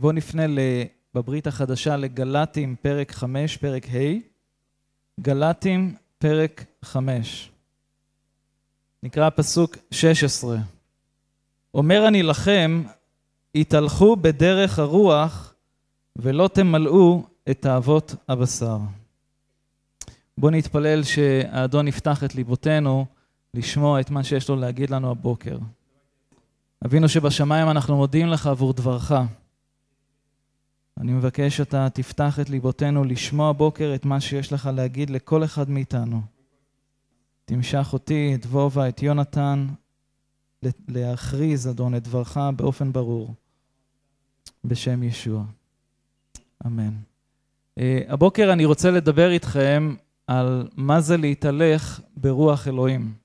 בואו נפנה בברית החדשה לגלטים פרק 5, פרק ה', גלטים פרק 5. נקרא פסוק 16. אומר אני לכם, התהלכו בדרך הרוח ולא תמלאו את תאוות הבשר. בואו נתפלל שהאדון יפתח את ליבותינו לשמוע את מה שיש לו להגיד לנו הבוקר. אבינו שבשמיים אנחנו מודים לך עבור דברך. אני מבקש שאתה תפתח את ליבותינו לשמוע בוקר את מה שיש לך להגיד לכל אחד מאיתנו. תמשך אותי, את וובה, את יונתן, להכריז, אדון, את דברך באופן ברור, בשם ישוע. אמן. Uh, הבוקר אני רוצה לדבר איתכם על מה זה להתהלך ברוח אלוהים.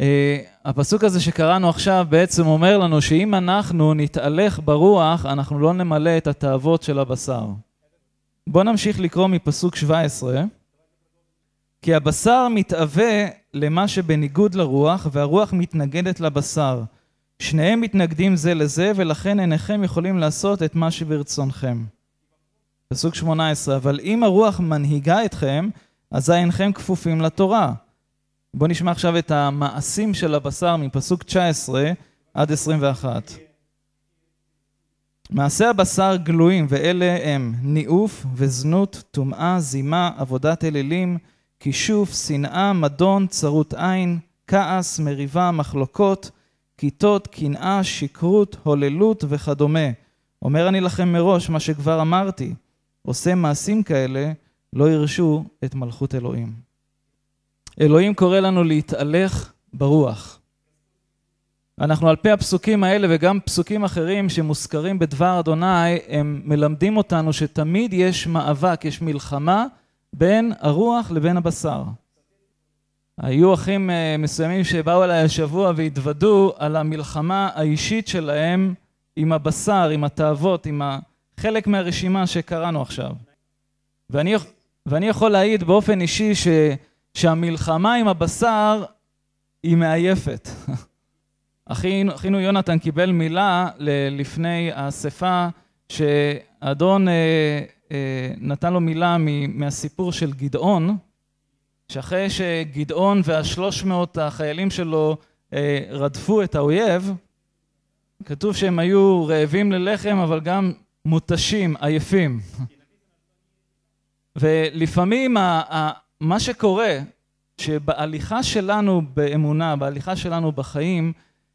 Uh, הפסוק הזה שקראנו עכשיו בעצם אומר לנו שאם אנחנו נתהלך ברוח, אנחנו לא נמלא את התאוות של הבשר. בואו נמשיך לקרוא מפסוק 17. כי הבשר מתאווה למה שבניגוד לרוח, והרוח מתנגדת לבשר. שניהם מתנגדים זה לזה, ולכן אינכם יכולים לעשות את מה שברצונכם. פסוק 18, אבל אם הרוח מנהיגה אתכם, אזי אינכם כפופים לתורה. בואו נשמע עכשיו את המעשים של הבשר מפסוק 19 עד 21. מעשי הבשר גלויים, ואלה הם ניאוף וזנות, טומאה, זימה, עבודת אלילים, כישוף, שנאה, מדון, צרות עין, כעס, מריבה, מחלוקות, כיתות, קנאה, שכרות, הוללות וכדומה. אומר אני לכם מראש מה שכבר אמרתי, עושה מעשים כאלה, לא ירשו את מלכות אלוהים. אלוהים קורא לנו להתהלך ברוח. אנחנו על פי הפסוקים האלה וגם פסוקים אחרים שמוזכרים בדבר אדוני, הם מלמדים אותנו שתמיד יש מאבק, יש מלחמה בין הרוח לבין הבשר. היו אחים אה, מסוימים שבאו אליי השבוע והתוודו על המלחמה האישית שלהם עם הבשר, עם התאוות, עם חלק מהרשימה שקראנו עכשיו. ואני, ואני יכול להעיד באופן אישי ש, שהמלחמה עם הבשר היא מעייפת. אחינו, אחינו יונתן קיבל מילה לפני האספה שאדון אה, אה, נתן לו מילה מהסיפור של גדעון, שאחרי שגדעון והשלוש מאות החיילים שלו אה, רדפו את האויב, כתוב שהם היו רעבים ללחם אבל גם מותשים, עייפים. ולפעמים מה שקורה, שבהליכה שלנו באמונה, בהליכה שלנו בחיים,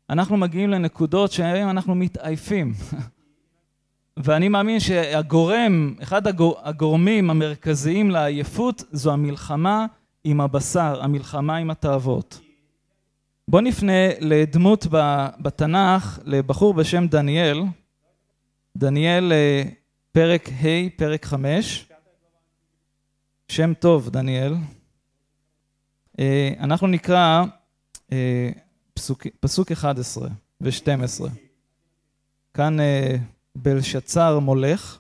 אנחנו מגיעים לנקודות שהיום אנחנו מתעייפים. ואני מאמין שהגורם, אחד הגורמים המרכזיים לעייפות זו המלחמה עם הבשר, המלחמה עם התאוות. בואו נפנה לדמות בתנ"ך, לבחור בשם דניאל, דניאל אה, פרק ה', פרק 5, שם טוב דניאל. אה, אנחנו נקרא אה, פסוק, פסוק 11 ו-12. כאן בלשצר מולך,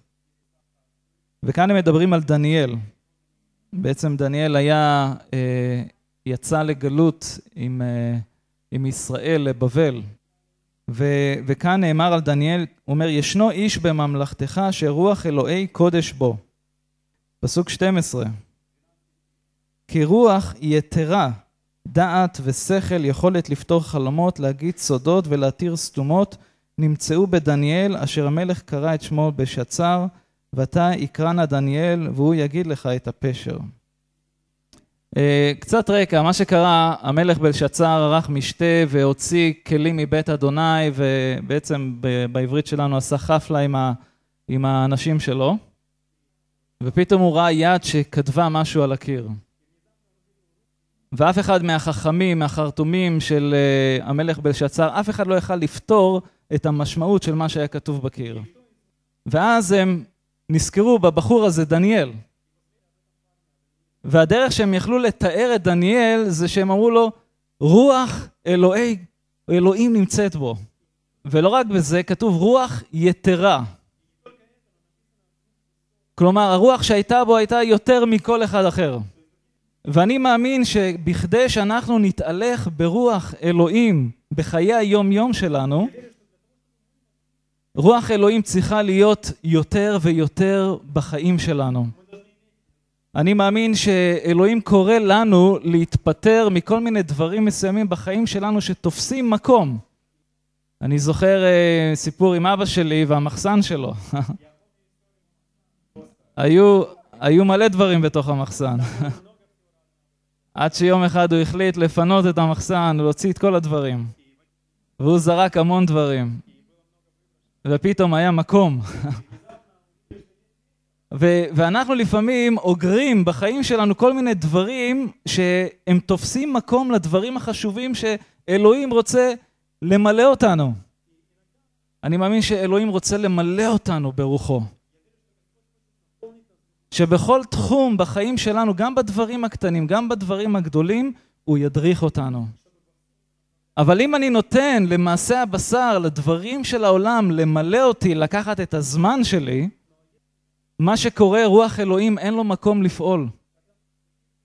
וכאן הם מדברים על דניאל. בעצם דניאל היה, אה, יצא לגלות עם, אה, עם ישראל לבבל, ו, וכאן נאמר על דניאל, הוא אומר, ישנו איש בממלכתך שרוח אלוהי קודש בו. פסוק 12, כי רוח יתרה, דעת ושכל, יכולת לפתור חלומות, להגיד סודות ולהתיר סתומות, נמצאו בדניאל, אשר המלך קרא את שמו בשצר, ואתה יקרא דניאל, והוא יגיד לך את הפשר. אה, קצת רקע, מה שקרה, המלך בלשצר ערך משתה והוציא כלים מבית אדוני, ובעצם בעברית שלנו עשה חפלה עם האנשים שלו, ופתאום הוא ראה יד שכתבה משהו על הקיר. ואף אחד מהחכמים, מהחרטומים של uh, המלך בלשצר, אף אחד לא יכל לפתור את המשמעות של מה שהיה כתוב בקיר. ואז הם נזכרו בבחור הזה, דניאל. והדרך שהם יכלו לתאר את דניאל זה שהם אמרו לו, רוח אלוהי, אלוהים נמצאת בו. ולא רק בזה, כתוב רוח יתרה. כלומר, הרוח שהייתה בו הייתה יותר מכל אחד אחר. ואני מאמין שבכדי שאנחנו נתהלך ברוח אלוהים בחיי היום-יום שלנו, רוח אלוהים צריכה להיות יותר ויותר בחיים שלנו. אני מאמין שאלוהים קורא לנו להתפטר מכל מיני דברים מסוימים בחיים שלנו שתופסים מקום. אני זוכר uh, סיפור עם אבא שלי והמחסן שלו. היו, היו מלא דברים בתוך המחסן. עד שיום אחד הוא החליט לפנות את המחסן, להוציא את כל הדברים. והוא זרק המון דברים. ופתאום היה מקום. ו- ואנחנו לפעמים אוגרים בחיים שלנו כל מיני דברים שהם תופסים מקום לדברים החשובים שאלוהים רוצה למלא אותנו. אני מאמין שאלוהים רוצה למלא אותנו ברוחו. שבכל תחום בחיים שלנו, גם בדברים הקטנים, גם בדברים הגדולים, הוא ידריך אותנו. אבל אם אני נותן למעשה הבשר, לדברים של העולם, למלא אותי, לקחת את הזמן שלי, מה שקורה, רוח אלוהים אין לו מקום לפעול.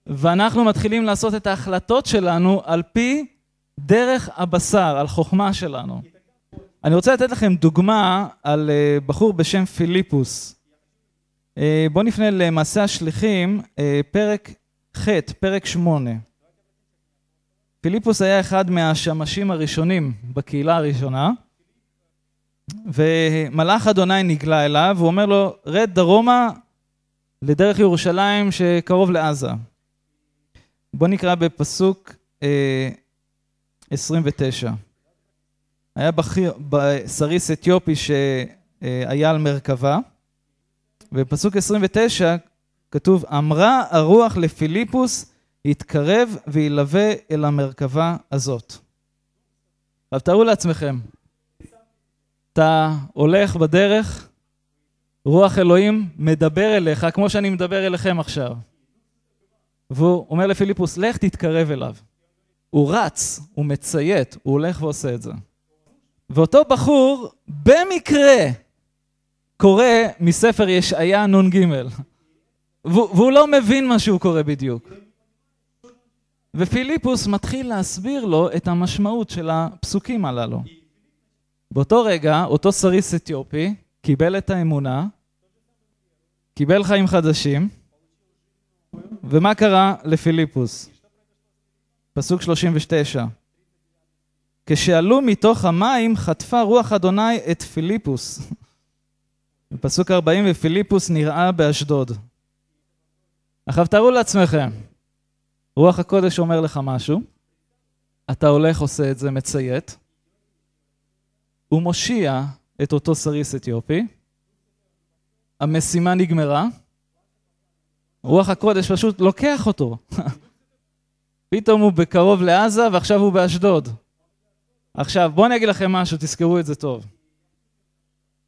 ואנחנו מתחילים לעשות את ההחלטות שלנו על פי דרך הבשר, על חוכמה שלנו. אני רוצה לתת לכם דוגמה על אה, בחור בשם פיליפוס. אה, בואו נפנה למעשה השליחים, אה, פרק ח', פרק שמונה. פיליפוס היה אחד מהשמשים הראשונים בקהילה הראשונה, ומלאך אדוני נגלה אליו, והוא אומר לו, רד דרומה לדרך ירושלים שקרוב לעזה. בואו נקרא בפסוק אה, 29. היה בכיר, סריס אתיופי שהיה על מרכבה, ובפסוק 29 כתוב, אמרה הרוח לפיליפוס, יתקרב וילווה אל המרכבה הזאת. עכשיו תארו לעצמכם, אתה הולך בדרך, רוח אלוהים מדבר אליך כמו שאני מדבר אליכם עכשיו. והוא אומר לפיליפוס, לך תתקרב אליו. הוא רץ, הוא מציית, הוא הולך ועושה את זה. ואותו בחור במקרה קורא מספר ישעיה נ"ג. והוא לא מבין מה שהוא קורא בדיוק. ופיליפוס מתחיל להסביר לו את המשמעות של הפסוקים הללו. באותו רגע, אותו סריס אתיופי קיבל את האמונה, קיבל חיים חדשים, ומה קרה לפיליפוס? פסוק 39. כשעלו מתוך המים חטפה רוח אדוני את פיליפוס. בפסוק 40 ופיליפוס נראה באשדוד. עכשיו תארו לעצמכם, רוח הקודש אומר לך משהו, אתה הולך עושה את זה, מציית, הוא מושיע את אותו סריס אתיופי, המשימה נגמרה, רוח הקודש פשוט לוקח אותו. פתאום הוא בקרוב לעזה ועכשיו הוא באשדוד. עכשיו, בואו אני אגיד לכם משהו, תזכרו את זה טוב.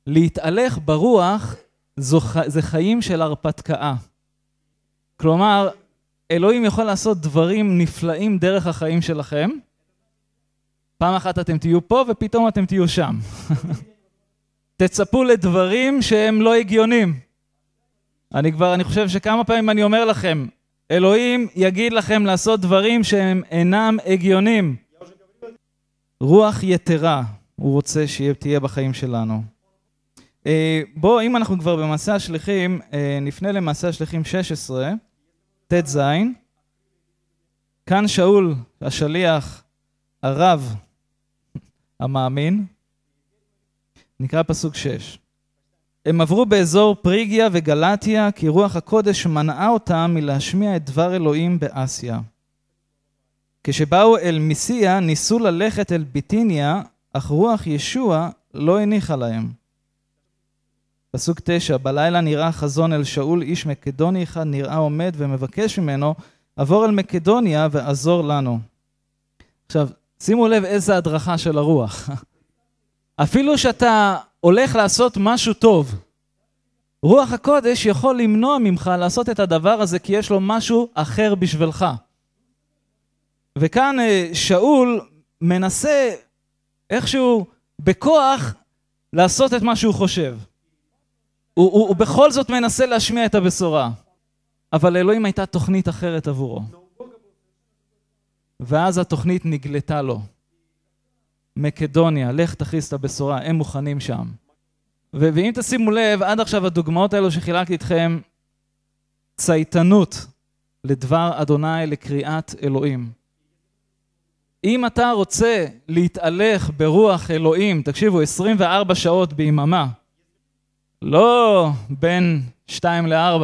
להתהלך ברוח זו, זה חיים של הרפתקה. כלומר, אלוהים יכול לעשות דברים נפלאים דרך החיים שלכם. פעם אחת אתם תהיו פה ופתאום אתם תהיו שם. תצפו לדברים שהם לא הגיונים. אני כבר, אני חושב שכמה פעמים אני אומר לכם, אלוהים יגיד לכם לעשות דברים שהם אינם הגיונים. רוח יתרה הוא רוצה שתהיה בחיים שלנו. אה, בואו, אם אנחנו כבר במעשה השליחים, אה, נפנה למעשה השליחים 16, ט"ז. כאן שאול, השליח, הרב המאמין, נקרא פסוק 6. הם עברו באזור פריגיה וגלטיה, כי רוח הקודש מנעה אותם מלהשמיע את דבר אלוהים באסיה. כשבאו אל מיסיה, ניסו ללכת אל ביטיניה, אך רוח ישוע לא הניחה להם. פסוק תשע, בלילה נראה חזון אל שאול, איש מקדוני אחד נראה עומד ומבקש ממנו, עבור אל מקדוניה ועזור לנו. עכשיו, שימו לב איזה הדרכה של הרוח. אפילו שאתה הולך לעשות משהו טוב, רוח הקודש יכול למנוע ממך לעשות את הדבר הזה כי יש לו משהו אחר בשבילך. וכאן אה, שאול מנסה איכשהו בכוח לעשות את מה שהוא חושב. הוא, הוא, הוא בכל זאת מנסה להשמיע את הבשורה, אבל לאלוהים הייתה תוכנית אחרת עבורו. ואז התוכנית נגלתה לו. מקדוניה, לך תכריז את הבשורה, הם מוכנים שם. ואם תשימו לב, עד עכשיו הדוגמאות האלו שחילקתי איתכם, צייתנות לדבר אדוני לקריאת אלוהים. אם אתה רוצה להתהלך ברוח אלוהים, תקשיבו, 24 שעות ביממה, לא בין 2 ל-4,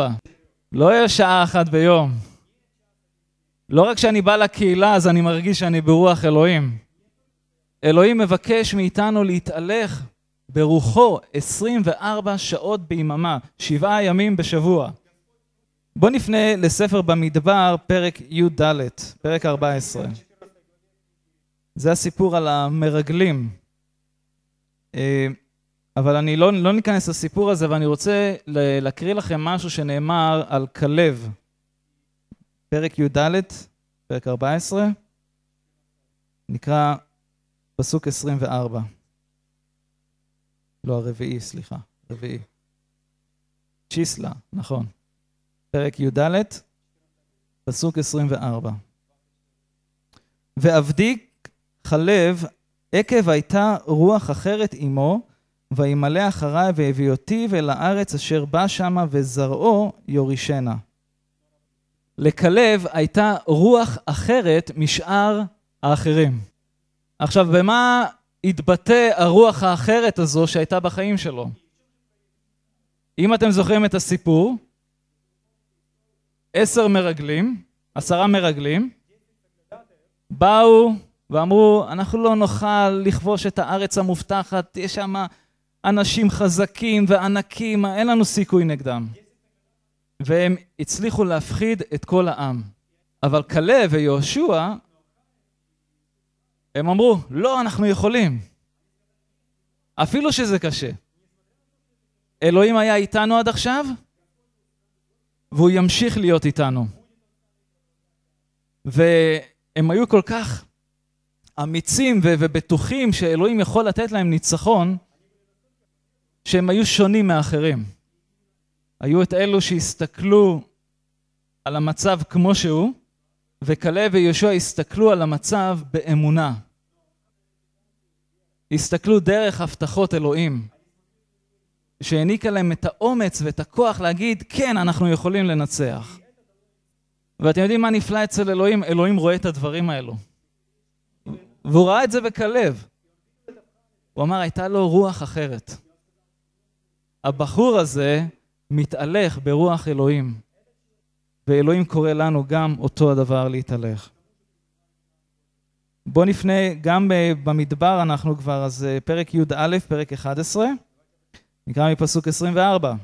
לא יהיה שעה אחת ביום. לא רק כשאני בא לקהילה אז אני מרגיש שאני ברוח אלוהים. אלוהים מבקש מאיתנו להתהלך ברוחו 24 שעות ביממה, שבעה ימים בשבוע. בואו נפנה לספר במדבר, פרק י"ד, פרק 14. זה הסיפור על המרגלים. אבל אני לא, לא ניכנס לסיפור הזה, ואני רוצה להקריא לכם משהו שנאמר על כלב. פרק י"ד, פרק 14, נקרא פסוק 24. לא, הרביעי, סליחה, רביעי. צ'יסלה, נכון. פרק י"ד, פסוק 24. ועבדי חלב, עקב הייתה רוח אחרת עמו, וימלא אחריי והביא אותי אל הארץ אשר בא שמה וזרעו יורישנה. לכלב הייתה רוח אחרת משאר האחרים. עכשיו, במה התבטא הרוח האחרת הזו שהייתה בחיים שלו? אם אתם זוכרים את הסיפור, עשר מרגלים, עשרה מרגלים, באו ואמרו, אנחנו לא נוכל לכבוש את הארץ המובטחת, יש שם אנשים חזקים וענקים, אין לנו סיכוי נגדם. והם הצליחו להפחיד את כל העם. אבל כלב ויהושע, הם אמרו, לא, אנחנו יכולים. אפילו שזה קשה. אלוהים היה איתנו עד עכשיו, והוא ימשיך להיות איתנו. והם היו כל כך אמיצים ובטוחים שאלוהים יכול לתת להם ניצחון, שהם היו שונים מאחרים. היו את אלו שהסתכלו על המצב כמו שהוא, וכלב ויהושע הסתכלו על המצב באמונה. הסתכלו דרך הבטחות אלוהים, שהעניקה להם את האומץ ואת הכוח להגיד, כן, אנחנו יכולים לנצח. ואתם יודעים מה נפלא אצל אלוהים? אלוהים רואה את הדברים האלו. והוא ראה את זה בכלב. הוא אמר, הייתה לו רוח אחרת. הבחור הזה מתהלך ברוח אלוהים, ואלוהים קורא לנו גם אותו הדבר להתהלך. בואו נפנה גם במדבר, אנחנו כבר, אז אה, פרק י"א, פרק 11, נקרא מפסוק 24.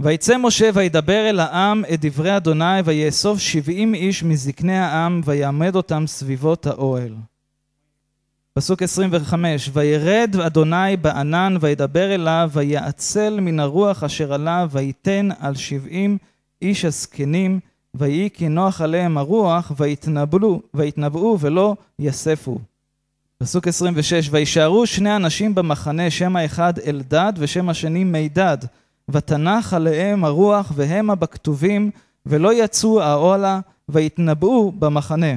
ויצא משה וידבר אל העם את דברי אדוני ויאסוף שבעים איש מזקני העם ויעמד אותם סביבות האוהל. פסוק 25, וירד אדוני בענן וידבר אליו ויעצל מן הרוח אשר עליו ויתן על שבעים איש הזקנים ויהי כי נוח עליהם הרוח ויתנבאו, ויתנבאו ולא יספו. פסוק 26, וישארו שני אנשים במחנה שם האחד אלדד ושם השני מידד ותנח עליהם הרוח והמה בכתובים ולא יצאו האוהלה ויתנבאו במחנה.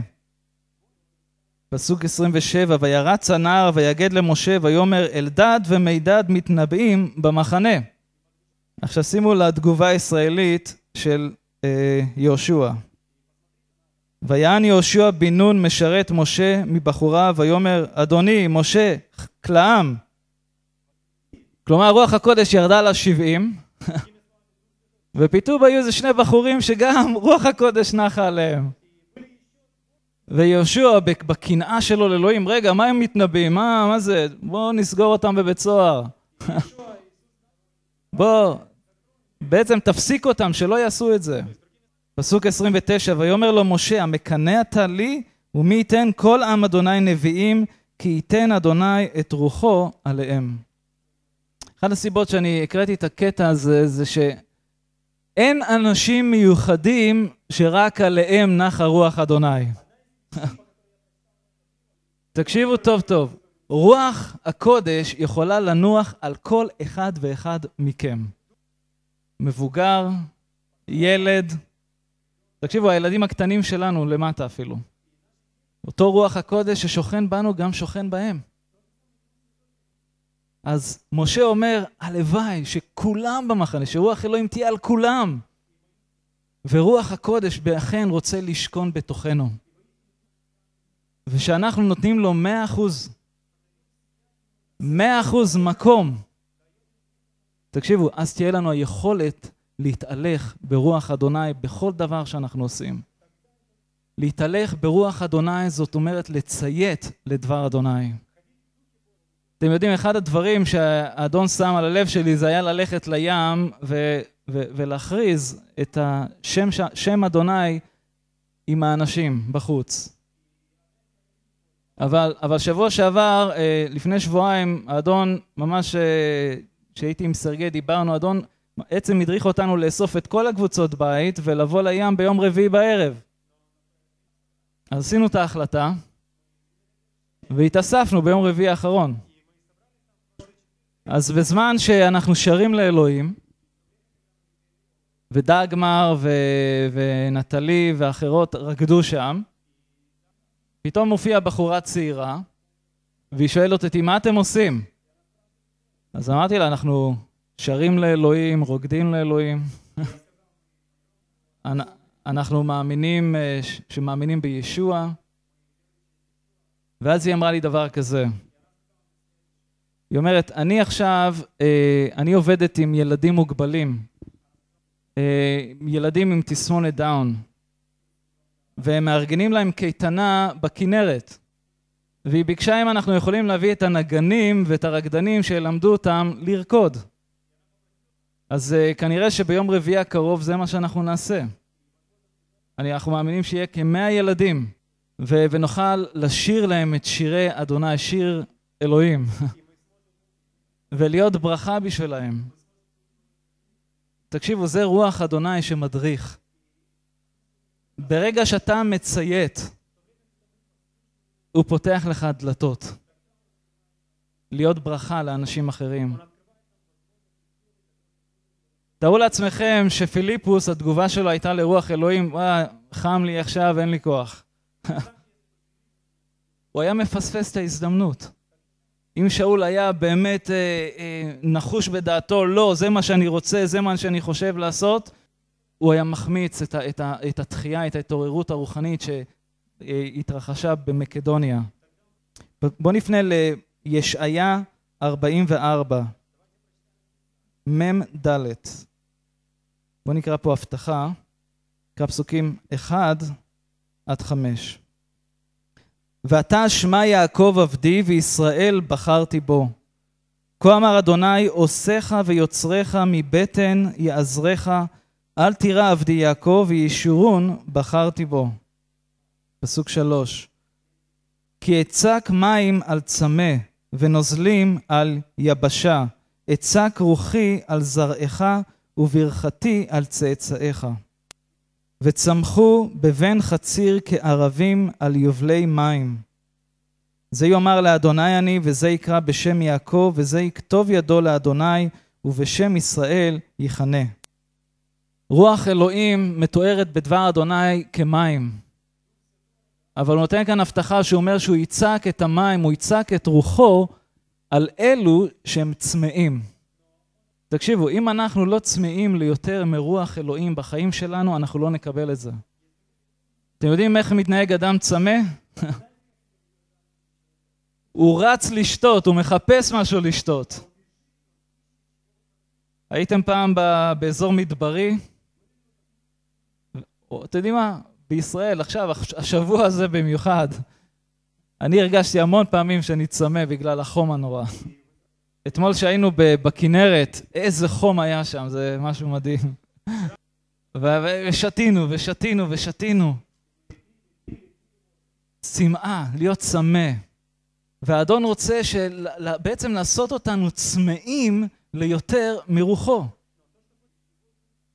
פסוק 27, וירץ הנער ויגד למשה ויאמר אלדד ומידד מתנבאים במחנה. עכשיו שימו לתגובה הישראלית של אה, יהושע. ויען יהושע בן נון משרת משה מבחוריו ויאמר אדוני משה כלאם. כלומר רוח הקודש ירדה לשבעים ופתאום היו איזה שני בחורים שגם רוח הקודש נחה עליהם. ויהושע בקנאה שלו לאלוהים, רגע, מה הם מתנבאים? מה, מה זה? בואו נסגור אותם בבית סוהר. בוא, בעצם תפסיק אותם, שלא יעשו את זה. פסוק 29, ויאמר לו משה, המקנא אתה לי, ומי ייתן כל עם אדוני נביאים, כי ייתן אדוני את רוחו עליהם. אחת הסיבות שאני הקראתי את הקטע הזה, זה שאין אנשים מיוחדים שרק עליהם נחה רוח אדוני. תקשיבו טוב טוב, רוח הקודש יכולה לנוח על כל אחד ואחד מכם. מבוגר, ילד, תקשיבו, הילדים הקטנים שלנו למטה אפילו. אותו רוח הקודש ששוכן בנו גם שוכן בהם. אז משה אומר, הלוואי שכולם במחנה, שרוח אלוהים תהיה על כולם. ורוח הקודש אכן רוצה לשכון בתוכנו. ושאנחנו נותנים לו מאה אחוז, מאה אחוז מקום. תקשיבו, אז תהיה לנו היכולת להתהלך ברוח אדוני בכל דבר שאנחנו עושים. להתהלך ברוח אדוני זאת אומרת לציית לדבר אדוני. אתם יודעים, אחד הדברים שהאדון שם על הלב שלי זה היה ללכת לים ו- ו- ולהכריז את השם שם אדוני עם האנשים בחוץ. אבל, אבל שבוע שעבר, אה, לפני שבועיים, האדון, ממש אה, כשהייתי עם סרגי דיברנו, האדון בעצם הדריך אותנו לאסוף את כל הקבוצות בית ולבוא לים ביום רביעי בערב. אז עשינו את ההחלטה והתאספנו ביום רביעי האחרון. אז בזמן שאנחנו שרים לאלוהים, ודגמר ו- ונטלי ואחרות רקדו שם, פתאום מופיעה בחורה צעירה, והיא שואלת אותי, מה אתם עושים? אז אמרתי לה, אנחנו שרים לאלוהים, רוקדים לאלוהים. אנחנו מאמינים, אה, שמאמינים בישוע. ואז היא אמרה לי דבר כזה. היא אומרת, אני עכשיו, אה, אני עובדת עם ילדים מוגבלים, אה, ילדים עם תסמונת דאון, והם מארגנים להם קייטנה בכנרת. והיא ביקשה אם אנחנו יכולים להביא את הנגנים ואת הרקדנים שילמדו אותם לרקוד. אז uh, כנראה שביום רביעי הקרוב זה מה שאנחנו נעשה. אני, אנחנו מאמינים שיהיה כמאה ילדים, ו- ונוכל לשיר להם את שירי אדוני, שיר אלוהים, ולהיות ברכה בשבילהם. תקשיבו, זה רוח אדוני שמדריך. ברגע שאתה מציית, הוא פותח לך דלתות. להיות ברכה לאנשים אחרים. תארו לעצמכם שפיליפוס, התגובה שלו הייתה לרוח אלוהים, וואה, חם לי עכשיו, אין לי כוח. הוא היה מפספס את ההזדמנות. אם שאול היה באמת אה, אה, נחוש בדעתו, לא, זה מה שאני רוצה, זה מה שאני חושב לעשות, הוא היה מחמיץ את, ה, את, ה, את התחייה, את ההתעוררות הרוחנית שהתרחשה במקדוניה. בואו נפנה לישעיה 44, מ"ד. בואו נקרא פה הבטחה, נקרא פסוקים 1 עד 5. ואתה שמע יעקב עבדי וישראל בחרתי בו. כה אמר אדוני עושך ויוצרך מבטן יעזרך אל תירא עבדי יעקב וישורון בחרתי בו. פסוק שלוש כי אצק מים על צמא ונוזלים על יבשה אצק רוחי על זרעך וברכתי על צאצאיך. וצמחו בבן חציר כערבים על יובלי מים. זה יאמר לאדוני אני, וזה יקרא בשם יעקב, וזה יכתוב ידו לאדוני, ובשם ישראל יכנה. רוח אלוהים מתוארת בדבר אדוני כמים. אבל הוא נותן כאן הבטחה שהוא אומר שהוא יצעק את המים, הוא יצעק את רוחו על אלו שהם צמאים. תקשיבו, אם אנחנו לא צמאים ליותר מרוח אלוהים בחיים שלנו, אנחנו לא נקבל את זה. אתם יודעים איך מתנהג אדם צמא? הוא רץ לשתות, הוא מחפש משהו לשתות. הייתם פעם באזור מדברי? אתם יודעים מה? בישראל, עכשיו, השבוע הזה במיוחד, אני הרגשתי המון פעמים שאני צמא בגלל החום הנורא. אתמול שהיינו בכנרת, איזה חום היה שם, זה משהו מדהים. ושתינו, ושתינו, ושתינו. צמאה, להיות צמא. והאדון רוצה של... בעצם לעשות אותנו צמאים ליותר מרוחו.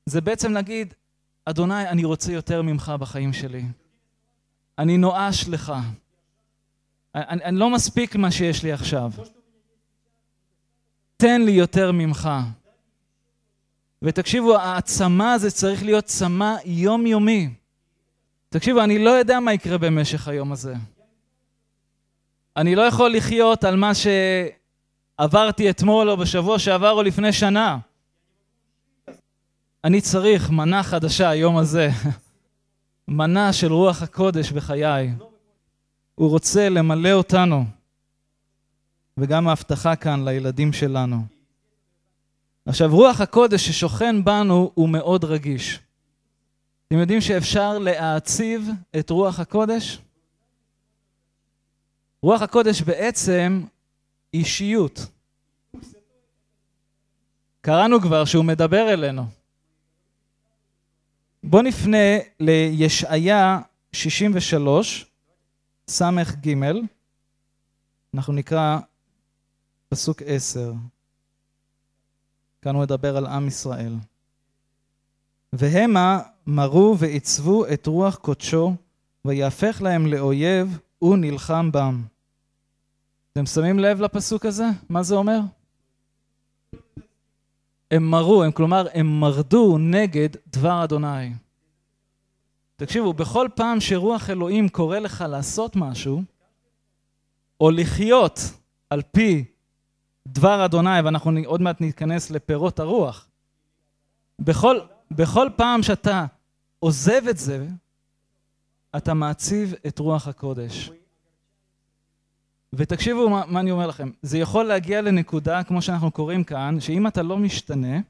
זה בעצם להגיד, אדוני, אני רוצה יותר ממך בחיים שלי. אני נואש לך. אני, אני לא מספיק מה שיש לי עכשיו. תן לי יותר ממך. ותקשיבו, הצמא הזה צריך להיות צמא יומיומי. תקשיבו, אני לא יודע מה יקרה במשך היום הזה. אני לא יכול לחיות על מה עברתי אתמול או בשבוע שעבר או לפני שנה. אני צריך מנה חדשה היום הזה, מנה של רוח הקודש בחיי. הוא רוצה למלא אותנו, וגם ההבטחה כאן לילדים שלנו. עכשיו, רוח הקודש ששוכן בנו הוא מאוד רגיש. אתם יודעים שאפשר להעציב את רוח הקודש? רוח הקודש בעצם אישיות. קראנו כבר שהוא מדבר אלינו. בואו נפנה לישעיה 63, ס"ג, אנחנו נקרא פסוק 10. כאן הוא מדבר על עם ישראל. והמה מרו ועיצבו את רוח קודשו, ויהפך להם לאויב, הוא נלחם בם. אתם שמים לב לפסוק הזה? מה זה אומר? הם מרו, הם, כלומר, הם מרדו נגד דבר אדוני. תקשיבו, בכל פעם שרוח אלוהים קורא לך לעשות משהו, או לחיות על פי דבר אדוני, ואנחנו עוד מעט ניכנס לפירות הרוח, בכל, בכל פעם שאתה עוזב את זה, אתה מעציב את רוח הקודש. ותקשיבו מה, מה אני אומר לכם, זה יכול להגיע לנקודה, כמו שאנחנו קוראים כאן, שאם אתה לא משתנה,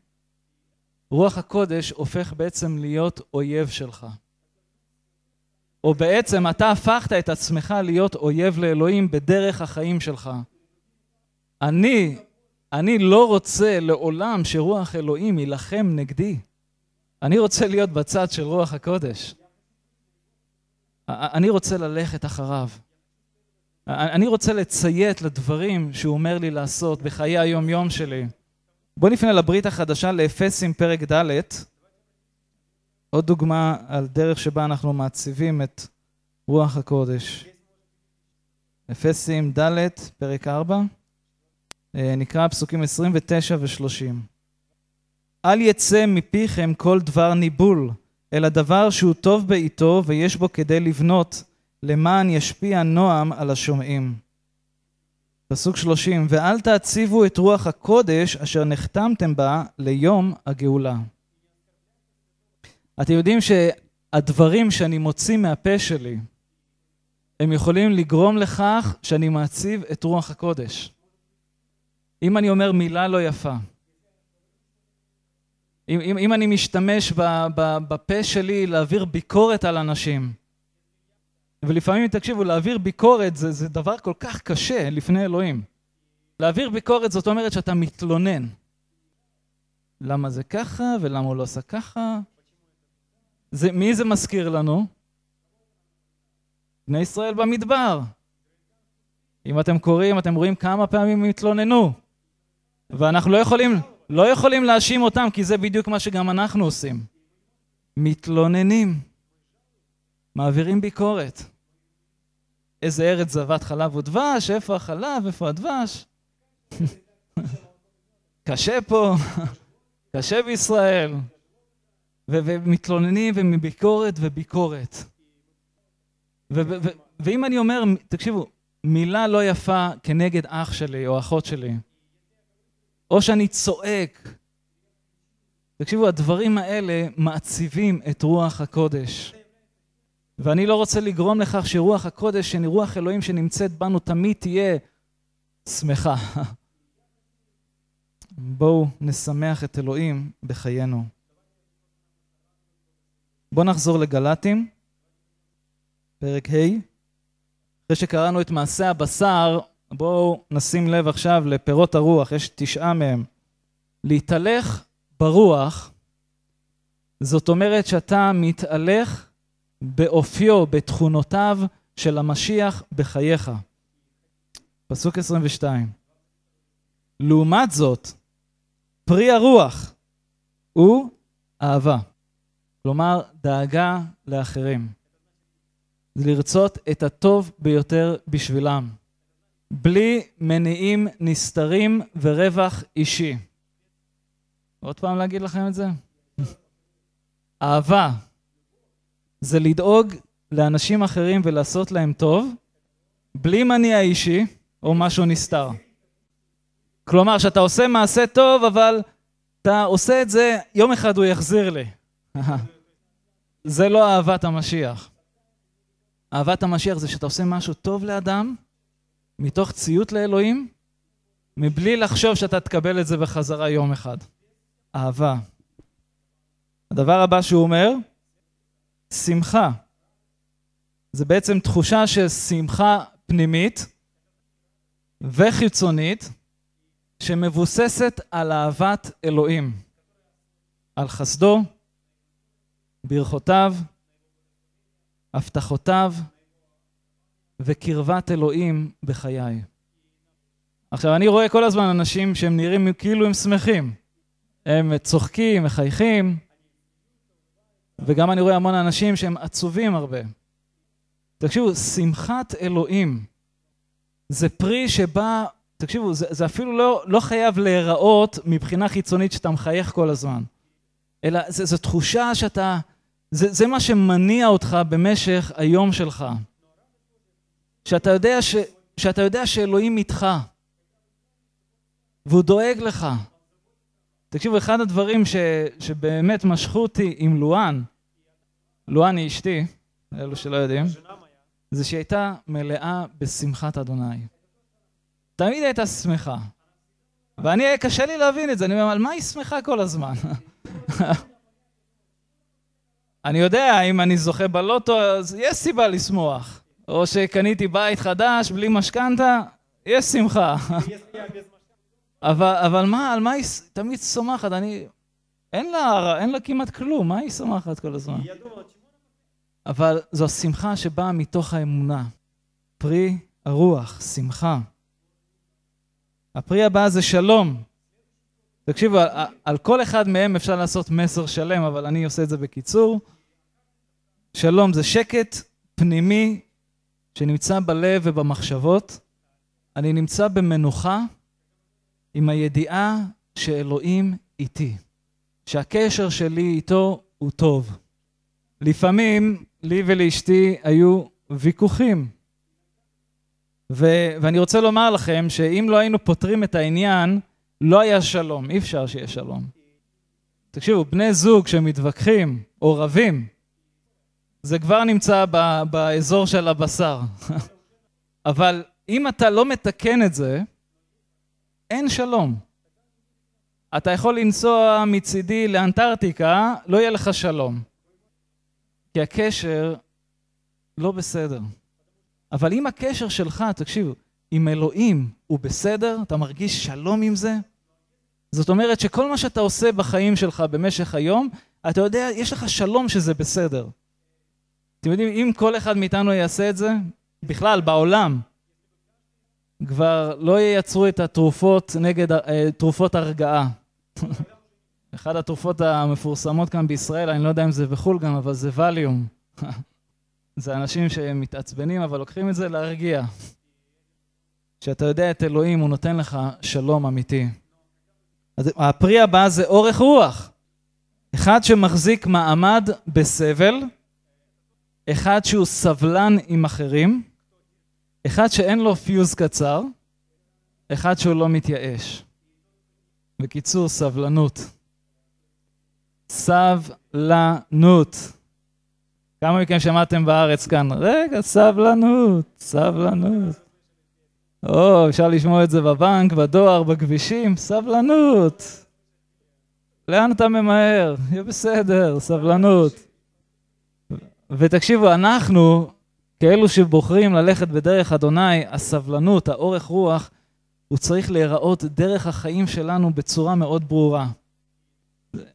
רוח הקודש הופך בעצם להיות אויב שלך. או בעצם אתה הפכת את עצמך להיות אויב לאלוהים בדרך החיים שלך. אני, אני לא רוצה לעולם שרוח אלוהים יילחם נגדי. אני רוצה להיות בצד של רוח הקודש. אני רוצה ללכת אחריו. אני רוצה לציית לדברים שהוא אומר לי לעשות בחיי היום-יום שלי. בואו נפנה לברית החדשה לאפסים פרק ד', עוד דוגמה על דרך שבה אנחנו מעציבים את רוח הקודש. אפסים ד', פרק 4, אה, נקרא פסוקים 29 ו-30. אל יצא מפיכם כל דבר ניבול, אלא דבר שהוא טוב בעיתו ויש בו כדי לבנות, למען ישפיע נועם על השומעים. פסוק 30, ואל תעציבו את רוח הקודש אשר נחתמתם בה ליום הגאולה. אתם יודעים שהדברים שאני מוציא מהפה שלי, הם יכולים לגרום לכך שאני מעציב את רוח הקודש. אם אני אומר מילה לא יפה, אם, אם, אם אני משתמש בפה שלי להעביר ביקורת על אנשים, ולפעמים, תקשיבו, להעביר ביקורת זה, זה דבר כל כך קשה לפני אלוהים. להעביר ביקורת זאת אומרת שאתה מתלונן. למה זה ככה ולמה הוא לא עשה ככה? זה, מי זה מזכיר לנו? בני ישראל במדבר. אם אתם קוראים, אתם רואים כמה פעמים הם התלוננו. ואנחנו לא יכולים, לא יכולים להאשים אותם, כי זה בדיוק מה שגם אנחנו עושים. מתלוננים, מעבירים ביקורת. איזה ארץ זבת חלב ודבש, איפה החלב, איפה הדבש? קשה פה, קשה בישראל. ומתלוננים ומביקורת וביקורת. ואם אני אומר, תקשיבו, מילה לא יפה כנגד אח שלי או אחות שלי, או שאני צועק, תקשיבו, הדברים האלה מעציבים את רוח הקודש. ואני לא רוצה לגרום לכך שרוח הקודש, שרוח אלוהים שנמצאת בנו, תמיד תהיה שמחה. בואו נשמח את אלוהים בחיינו. בואו נחזור לגלטים, פרק ה'. אחרי שקראנו את מעשה הבשר, בואו נשים לב עכשיו לפירות הרוח, יש תשעה מהם. להתהלך ברוח, זאת אומרת שאתה מתהלך באופיו, בתכונותיו של המשיח בחייך. פסוק 22. לעומת זאת, פרי הרוח הוא אהבה. כלומר, דאגה לאחרים. לרצות את הטוב ביותר בשבילם, בלי מניעים נסתרים ורווח אישי. עוד פעם להגיד לכם את זה? אהבה זה לדאוג לאנשים אחרים ולעשות להם טוב, בלי מניע אישי או משהו נסתר. כלומר, שאתה עושה מעשה טוב, אבל אתה עושה את זה, יום אחד הוא יחזיר לי. זה לא אהבת המשיח. אהבת המשיח זה שאתה עושה משהו טוב לאדם, מתוך ציות לאלוהים, מבלי לחשוב שאתה תקבל את זה בחזרה יום אחד. אהבה. הדבר הבא שהוא אומר, שמחה. זה בעצם תחושה של שמחה פנימית וחיצונית, שמבוססת על אהבת אלוהים, על חסדו, ברכותיו, הבטחותיו וקרבת אלוהים בחיי. עכשיו, אני רואה כל הזמן אנשים שהם נראים כאילו הם שמחים. הם צוחקים, מחייכים, וגם אני רואה המון אנשים שהם עצובים הרבה. תקשיבו, שמחת אלוהים זה פרי שבא, תקשיבו, זה, זה אפילו לא, לא חייב להיראות מבחינה חיצונית שאתה מחייך כל הזמן, אלא זו תחושה שאתה, זה, זה מה שמניע אותך במשך היום שלך. שאתה יודע, ש, שאתה יודע שאלוהים איתך, והוא דואג לך. תקשיבו, אחד הדברים ש, שבאמת משכו אותי עם לואן, לואן היא אשתי, אלו שלא יודעים, זה שהיא הייתה מלאה בשמחת אדוני. תמיד הייתה שמחה. ואני, קשה לי להבין את זה, אני אומר, על מה היא שמחה כל הזמן? אני יודע, אם אני זוכה בלוטו, אז יש סיבה לשמוח. או שקניתי בית חדש בלי משכנתה, יש שמחה. אבל, אבל מה, על מה היא תמיד צומחת? אני... אין לה, אין לה כמעט כלום, מה היא צומחת כל הזמן? אבל זו השמחה שבאה מתוך האמונה. פרי הרוח, שמחה. הפרי הבא זה שלום. תקשיבו, על, על כל אחד מהם אפשר לעשות מסר שלם, אבל אני עושה את זה בקיצור. שלום זה שקט פנימי שנמצא בלב ובמחשבות. אני נמצא במנוחה עם הידיעה שאלוהים איתי, שהקשר שלי איתו הוא טוב. לפעמים לי ולאשתי היו ויכוחים. ו- ואני רוצה לומר לכם שאם לא היינו פותרים את העניין, לא היה שלום, אי אפשר שיהיה שלום. תקשיבו, בני זוג שמתווכחים או רבים, זה כבר נמצא ב- באזור של הבשר. אבל אם אתה לא מתקן את זה, אין שלום. אתה יכול לנסוע מצידי לאנטארקטיקה, לא יהיה לך שלום. כי הקשר לא בסדר. אבל אם הקשר שלך, תקשיבו, עם אלוהים הוא בסדר, אתה מרגיש שלום עם זה, זאת אומרת שכל מה שאתה עושה בחיים שלך במשך היום, אתה יודע, יש לך שלום שזה בסדר. אתם יודעים, אם כל אחד מאיתנו יעשה את זה, בכלל, בעולם, כבר לא ייצרו את התרופות נגד, אה, תרופות הרגעה. אחת התרופות המפורסמות כאן בישראל, אני לא יודע אם זה בחו"ל גם, אבל זה ווליום. זה אנשים שמתעצבנים, אבל לוקחים את זה להרגיע. כשאתה יודע את אלוהים, הוא נותן לך שלום אמיתי. אז הפרי הבא זה אורך רוח. אחד שמחזיק מעמד בסבל, אחד שהוא סבלן עם אחרים, אחד שאין לו פיוז קצר, אחד שהוא לא מתייאש. בקיצור, סבלנות. סבלנות. כמה מכם שמעתם בארץ כאן? רגע, סבלנות, סבלנות. או, אפשר לשמוע את זה בבנק, בדואר, בכבישים, סבלנות. לאן אתה ממהר? יהיה בסדר, סבלנות. ותקשיבו, אנחנו, כאלו שבוחרים ללכת בדרך אדוני, הסבלנות, האורך רוח, הוא צריך להיראות דרך החיים שלנו בצורה מאוד ברורה.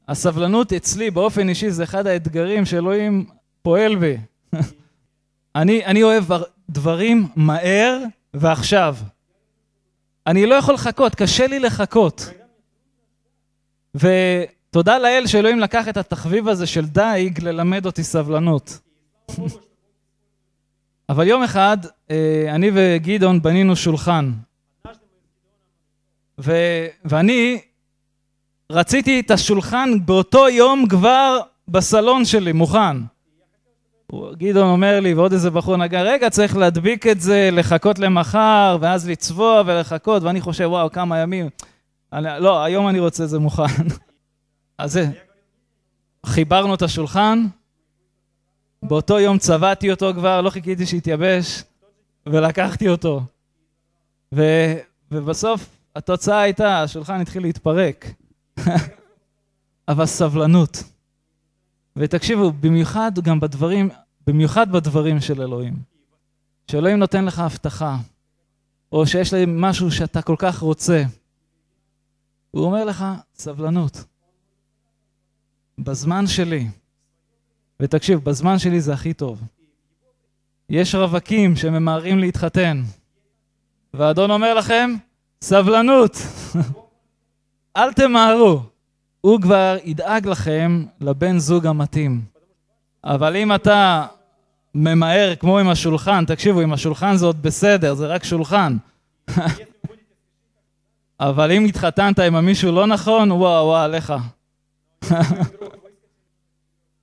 הסבלנות אצלי באופן אישי זה אחד האתגרים שאלוהים פועל בי. אני, אני אוהב דברים מהר ועכשיו. אני לא יכול לחכות, קשה לי לחכות. ותודה לאל שאלוהים לקח את התחביב הזה של דייג ללמד אותי סבלנות. אבל יום אחד אה, אני וגדעון בנינו שולחן. ו, ואני רציתי את השולחן באותו יום כבר בסלון שלי, מוכן. גדעון אומר לי, ועוד איזה בחור נגע, רגע, צריך להדביק את זה, לחכות למחר, ואז לצבוע ולחכות, ואני חושב, וואו, כמה ימים. אני, לא, היום אני רוצה את זה מוכן. אז זה, חיברנו את השולחן, באותו יום צבעתי אותו כבר, לא חיכיתי שיתייבש, ולקחתי אותו. ו, ובסוף התוצאה הייתה, השולחן התחיל להתפרק. אבל סבלנות. ותקשיבו, במיוחד גם בדברים, במיוחד בדברים של אלוהים. שאלוהים נותן לך הבטחה, או שיש להם משהו שאתה כל כך רוצה. הוא אומר לך, סבלנות. בזמן שלי, ותקשיב, בזמן שלי זה הכי טוב. יש רווקים שממהרים להתחתן, והאדון אומר לכם, סבלנות. אל תמהרו. הוא כבר ידאג לכם לבן זוג המתאים. אבל אם אתה ממהר כמו עם השולחן, תקשיבו, עם השולחן זה עוד בסדר, זה רק שולחן. אבל אם התחתנת עם המישהו לא נכון, וואו, וואו, עליך.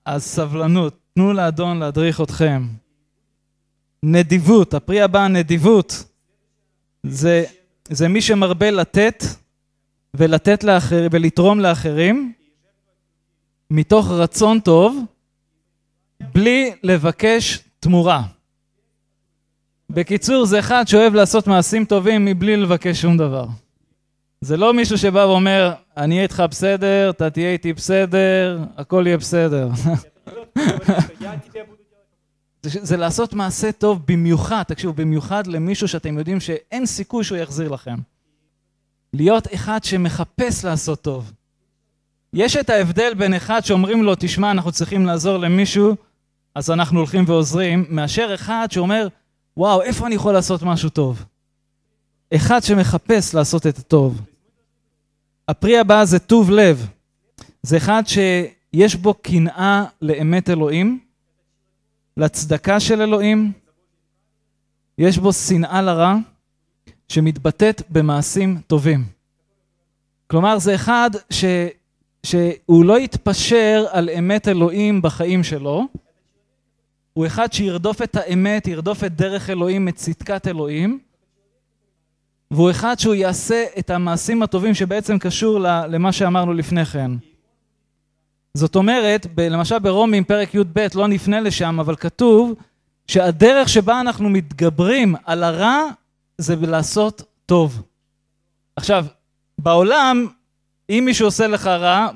אז סבלנות, תנו לאדון להדריך אתכם. נדיבות, הפרי הבא, נדיבות, זה, זה מי שמרבה לתת ולתת לאחרים ולתרום לאחרים מתוך רצון טוב, בלי לבקש תמורה. בקיצור, זה אחד שאוהב לעשות מעשים טובים מבלי לבקש שום דבר. זה לא מישהו שבא ואומר, אני אהיה איתך בסדר, אתה תהיה איתי בסדר, הכל יהיה בסדר. זה, זה לעשות מעשה טוב במיוחד, תקשיבו, במיוחד למישהו שאתם יודעים שאין סיכוי שהוא יחזיר לכם. להיות אחד שמחפש לעשות טוב. יש את ההבדל בין אחד שאומרים לו, תשמע, אנחנו צריכים לעזור למישהו, אז אנחנו הולכים ועוזרים, מאשר אחד שאומר, וואו, איפה אני יכול לעשות משהו טוב? אחד שמחפש לעשות את הטוב. הפרי הבא זה טוב לב. זה אחד שיש בו קנאה לאמת אלוהים, לצדקה של אלוהים, יש בו שנאה לרע, שמתבטאת במעשים טובים. כלומר, זה אחד ש, שהוא לא יתפשר על אמת אלוהים בחיים שלו, הוא אחד שירדוף את האמת, ירדוף את דרך אלוהים, את צדקת אלוהים, והוא אחד שהוא יעשה את המעשים הטובים שבעצם קשור למה שאמרנו לפני כן. זאת אומרת, למשל ברומים פרק י"ב, לא נפנה לשם, אבל כתוב שהדרך שבה אנחנו מתגברים על הרע זה לעשות טוב. עכשיו, בעולם, אם מישהו עושה לך רע,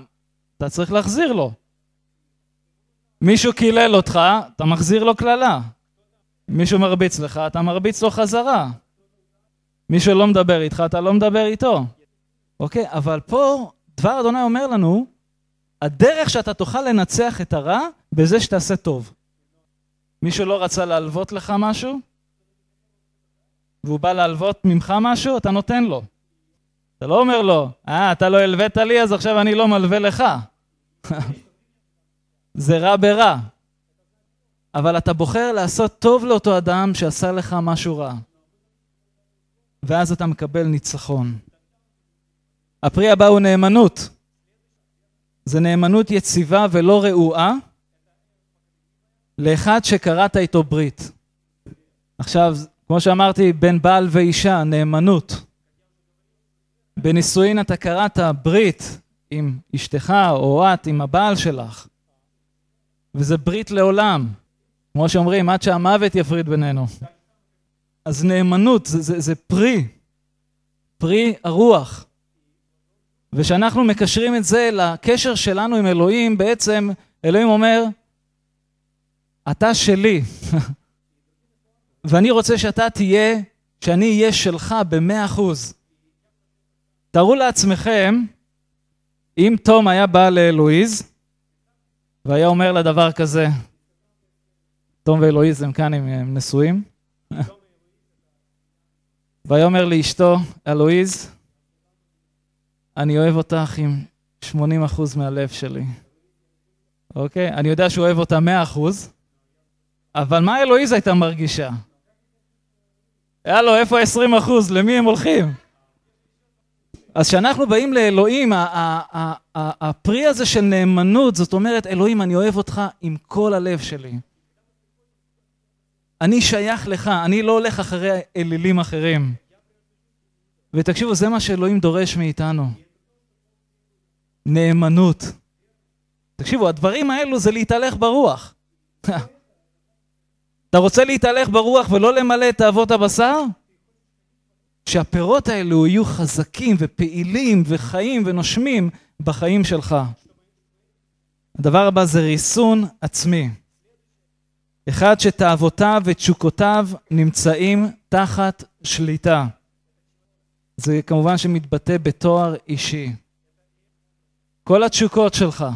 אתה צריך להחזיר לו. מישהו קילל אותך, אתה מחזיר לו קללה. מישהו מרביץ לך, אתה מרביץ לו חזרה. מישהו לא מדבר איתך, אתה לא מדבר איתו. אוקיי? אבל פה דבר אדוני אומר לנו, הדרך שאתה תוכל לנצח את הרע, בזה שתעשה טוב. מישהו לא רצה להלוות לך משהו? והוא בא להלוות ממך משהו, אתה נותן לו. אתה לא אומר לו, אה, אתה לא הלווית לי, אז עכשיו אני לא מלווה לך. זה רע ברע. אבל אתה בוחר לעשות טוב לאותו אדם שעשה לך משהו רע. ואז אתה מקבל ניצחון. הפרי הבא הוא נאמנות. זה נאמנות יציבה ולא רעועה לאחד שקראת איתו ברית. עכשיו, כמו שאמרתי, בין בעל ואישה, נאמנות. בנישואין אתה קראת ברית עם אשתך או את עם הבעל שלך, וזה ברית לעולם. כמו שאומרים, עד שהמוות יפריד בינינו. אז נאמנות זה, זה, זה פרי, פרי הרוח. וכשאנחנו מקשרים את זה לקשר שלנו עם אלוהים, בעצם אלוהים אומר, אתה שלי, ואני רוצה שאתה תהיה, שאני אהיה שלך במאה אחוז. תארו לעצמכם, אם תום היה בא לאלואיז, והיה אומר לה דבר כזה, תום ואלואיז הם כאן, הם נשואים, והיה לאשתו, אלואיז, אני אוהב אותך עם 80% מהלב שלי. אוקיי? אני יודע שהוא אוהב אותה 100%, אבל מה אלואיז הייתה מרגישה? הלו, איפה ה-20%? למי הם הולכים? אז כשאנחנו באים לאלוהים, הפרי הזה של נאמנות, זאת אומרת, אלוהים, אני אוהב אותך עם כל הלב שלי. אני שייך לך, אני לא הולך אחרי אלילים אחרים. ותקשיבו, זה מה שאלוהים דורש מאיתנו. נאמנות. תקשיבו, הדברים האלו זה להתהלך ברוח. אתה רוצה להתהלך ברוח ולא למלא את תאוות הבשר? שהפירות האלו יהיו חזקים ופעילים וחיים ונושמים בחיים שלך. הדבר הבא זה ריסון עצמי. אחד שתאוותיו ותשוקותיו נמצאים תחת שליטה. זה כמובן שמתבטא בתואר אישי. כל התשוקות שלך,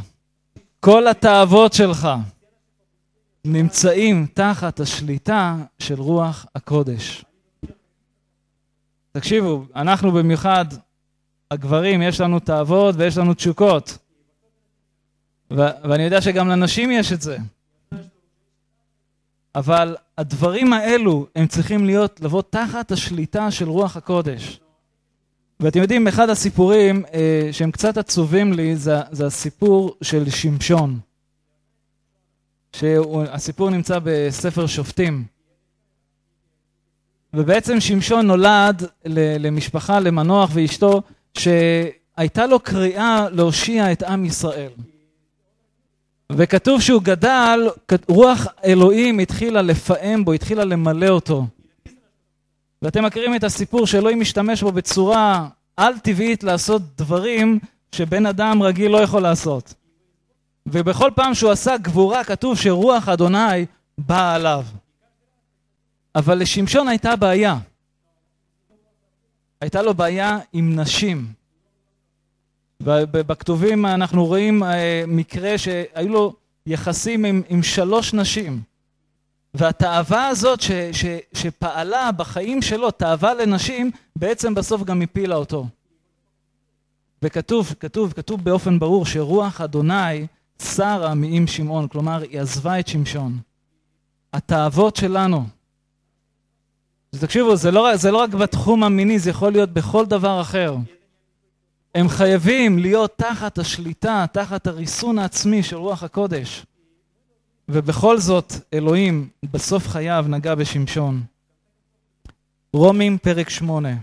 כל התאוות שלך, נמצאים תחת השליטה של רוח הקודש. תקשיבו, אנחנו במיוחד, הגברים, יש לנו תאוות ויש לנו תשוקות. ו- ואני יודע שגם לנשים יש את זה. אבל הדברים האלו, הם צריכים להיות, לבוא תחת השליטה של רוח הקודש. ואתם יודעים, אחד הסיפורים אה, שהם קצת עצובים לי, זה, זה הסיפור של שמשון. שהסיפור נמצא בספר שופטים. ובעצם שמשון נולד למשפחה, למנוח ואשתו, שהייתה לו קריאה להושיע את עם ישראל. וכתוב שהוא גדל, רוח אלוהים התחילה לפעם בו, התחילה למלא אותו. ואתם מכירים את הסיפור שאלוהים משתמש בו בצורה על-טבעית לעשות דברים שבן אדם רגיל לא יכול לעשות. ובכל פעם שהוא עשה גבורה כתוב שרוח אדוני באה עליו. אבל לשמשון הייתה בעיה. הייתה לו בעיה עם נשים. בכתובים אנחנו רואים אה, מקרה שהיו לו יחסים עם, עם שלוש נשים. והתאווה הזאת ש, ש, שפעלה בחיים שלו, תאווה לנשים, בעצם בסוף גם הפילה אותו. וכתוב, כתוב, כתוב באופן ברור שרוח אדוני שרה מעם שמעון, כלומר היא עזבה את שמשון. התאוות שלנו, תקשיבו, זה לא, זה לא רק בתחום המיני, זה יכול להיות בכל דבר אחר. הם חייבים להיות תחת השליטה, תחת הריסון העצמי של רוח הקודש. ובכל זאת, אלוהים בסוף חייו נגע בשמשון. רומים פרק שמונה.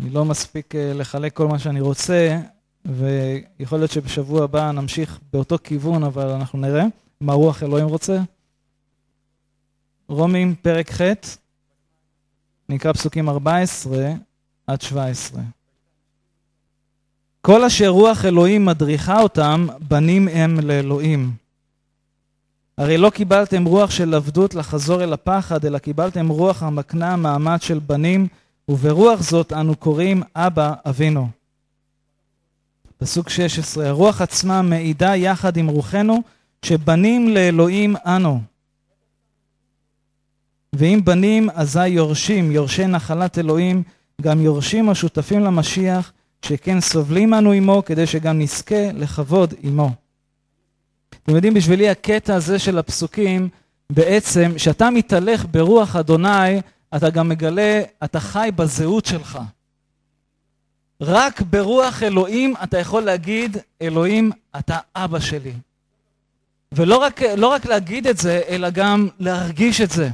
אני לא מספיק אה, לחלק כל מה שאני רוצה, ויכול להיות שבשבוע הבא נמשיך באותו כיוון, אבל אנחנו נראה מה רוח אלוהים רוצה. רומים פרק ח', נקרא פסוקים 14 עד 17. כל אשר רוח אלוהים מדריכה אותם, בנים הם לאלוהים. הרי לא קיבלתם רוח של עבדות לחזור אל הפחד, אלא קיבלתם רוח המקנה מעמד של בנים, וברוח זאת אנו קוראים אבא אבינו. פסוק 16, הרוח עצמה מעידה יחד עם רוחנו, שבנים לאלוהים אנו. ואם בנים, אזי יורשים, יורשי נחלת אלוהים, גם יורשים השותפים למשיח, שכן סובלים אנו עמו, כדי שגם נזכה לכבוד עמו. אתם יודעים, בשבילי הקטע הזה של הפסוקים, בעצם, כשאתה מתהלך ברוח אדוני, אתה גם מגלה, אתה חי בזהות שלך. רק ברוח אלוהים אתה יכול להגיד, אלוהים, אתה אבא שלי. ולא רק, לא רק להגיד את זה, אלא גם להרגיש את זה.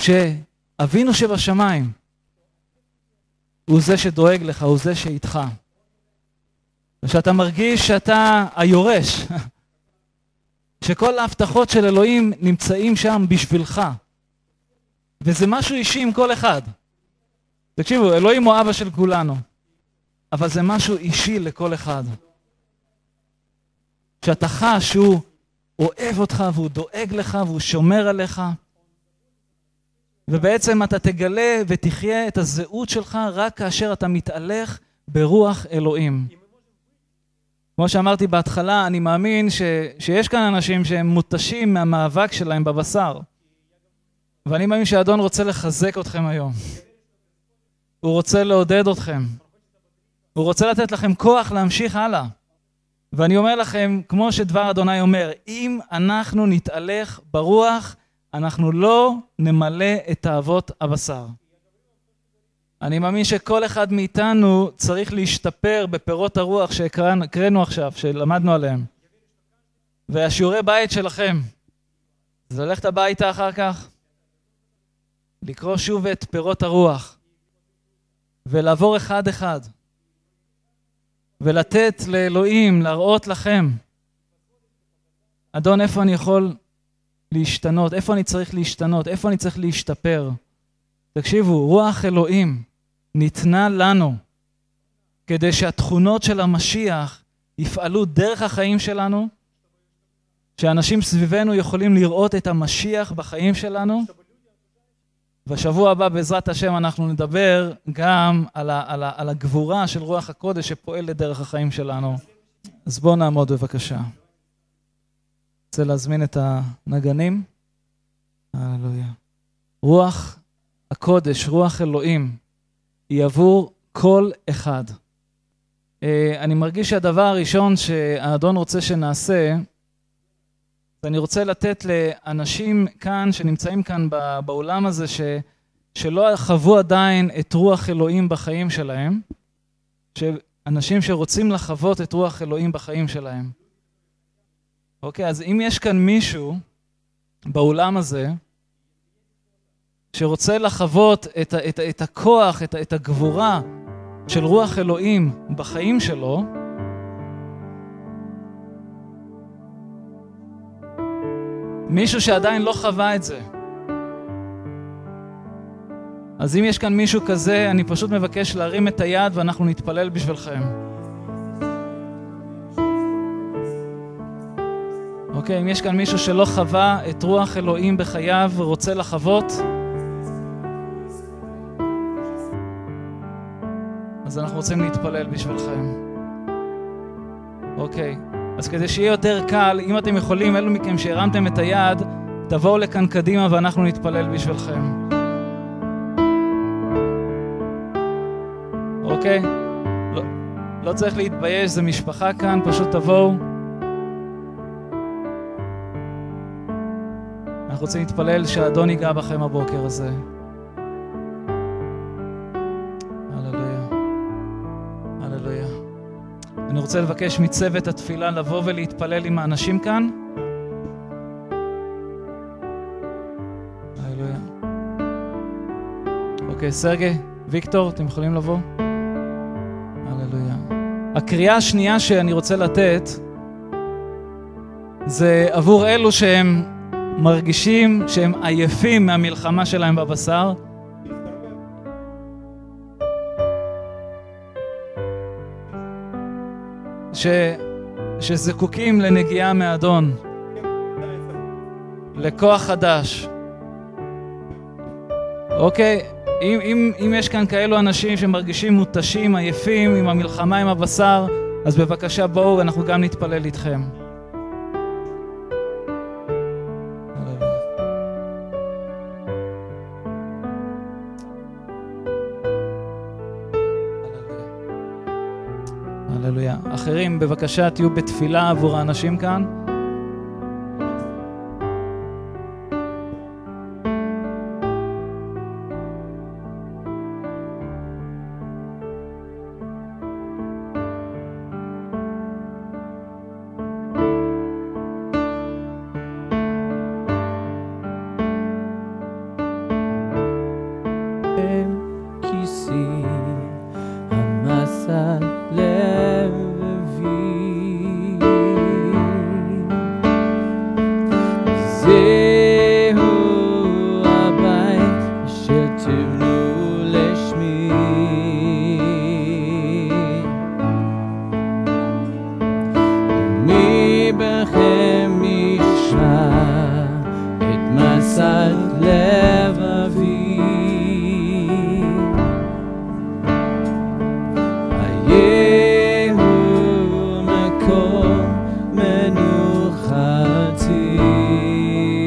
שאבינו שבשמיים הוא זה שדואג לך, הוא זה שאיתך. ושאתה מרגיש שאתה היורש, שכל ההבטחות של אלוהים נמצאים שם בשבילך. וזה משהו אישי עם כל אחד. תקשיבו, אלוהים הוא אבא של כולנו, אבל זה משהו אישי לכל אחד. שאתה חש שהוא אוהב אותך והוא דואג לך והוא שומר עליך. ובעצם אתה תגלה ותחיה את הזהות שלך רק כאשר אתה מתהלך ברוח אלוהים. כמו שאמרתי בהתחלה, אני מאמין ש, שיש כאן אנשים שהם מותשים מהמאבק שלהם בבשר. ואני מאמין שהאדון רוצה לחזק אתכם היום. הוא רוצה לעודד אתכם. הוא רוצה לתת לכם כוח להמשיך הלאה. ואני אומר לכם, כמו שדבר אדוני אומר, אם אנחנו נתהלך ברוח, אנחנו לא נמלא את תאוות הבשר. אני מאמין שכל אחד מאיתנו צריך להשתפר בפירות הרוח שהקראנו עכשיו, שלמדנו עליהם. והשיעורי בית שלכם, זה ללכת הביתה אחר כך, לקרוא שוב את פירות הרוח, ולעבור אחד-אחד, ולתת לאלוהים להראות לכם, אדון, איפה אני יכול להשתנות, איפה אני צריך להשתנות, איפה אני צריך להשתפר. תקשיבו, רוח אלוהים ניתנה לנו כדי שהתכונות של המשיח יפעלו דרך החיים שלנו, שאנשים סביבנו יכולים לראות את המשיח בחיים שלנו. בשבוע הבא, בעזרת השם, אנחנו נדבר גם על, ה, על, ה, על הגבורה של רוח הקודש שפועלת דרך החיים שלנו. אז בואו נעמוד בבקשה. רוצה להזמין את הנגנים? הללויה. רוח הקודש, רוח אלוהים, היא עבור כל אחד. אה, אני מרגיש שהדבר הראשון שהאדון רוצה שנעשה, ואני רוצה לתת לאנשים כאן, שנמצאים כאן באולם הזה, ש, שלא חוו עדיין את רוח אלוהים בחיים שלהם, אנשים שרוצים לחוות את רוח אלוהים בחיים שלהם. אוקיי, אז אם יש כאן מישהו באולם הזה, שרוצה לחוות את, את, את הכוח, את, את הגבורה של רוח אלוהים בחיים שלו, מישהו שעדיין לא חווה את זה. אז אם יש כאן מישהו כזה, אני פשוט מבקש להרים את היד ואנחנו נתפלל בשבילכם. אוקיי, אם יש כאן מישהו שלא חווה את רוח אלוהים בחייו ורוצה לחוות, אז אנחנו רוצים להתפלל בשבילכם. אוקיי, אז כדי שיהיה יותר קל, אם אתם יכולים, אלו מכם שהרמתם את היד, תבואו לכאן קדימה ואנחנו נתפלל בשבילכם. אוקיי? לא, לא צריך להתבייש, זה משפחה כאן, פשוט תבואו. אנחנו רוצים להתפלל שהאדון ייגע בכם הבוקר הזה. אני רוצה לבקש מצוות התפילה לבוא ולהתפלל עם האנשים כאן. אוקיי, סרגי, ויקטור, אתם יכולים לבוא? הללויה. הקריאה השנייה שאני רוצה לתת זה עבור אלו שהם מרגישים שהם עייפים מהמלחמה שלהם בבשר. ש... שזקוקים לנגיעה מאדון, לכוח חדש. אוקיי? אם, אם, אם יש כאן כאלו אנשים שמרגישים מותשים, עייפים, עם המלחמה עם הבשר, אז בבקשה בואו ואנחנו גם נתפלל איתכם. בבקשה תהיו בתפילה עבור האנשים כאן.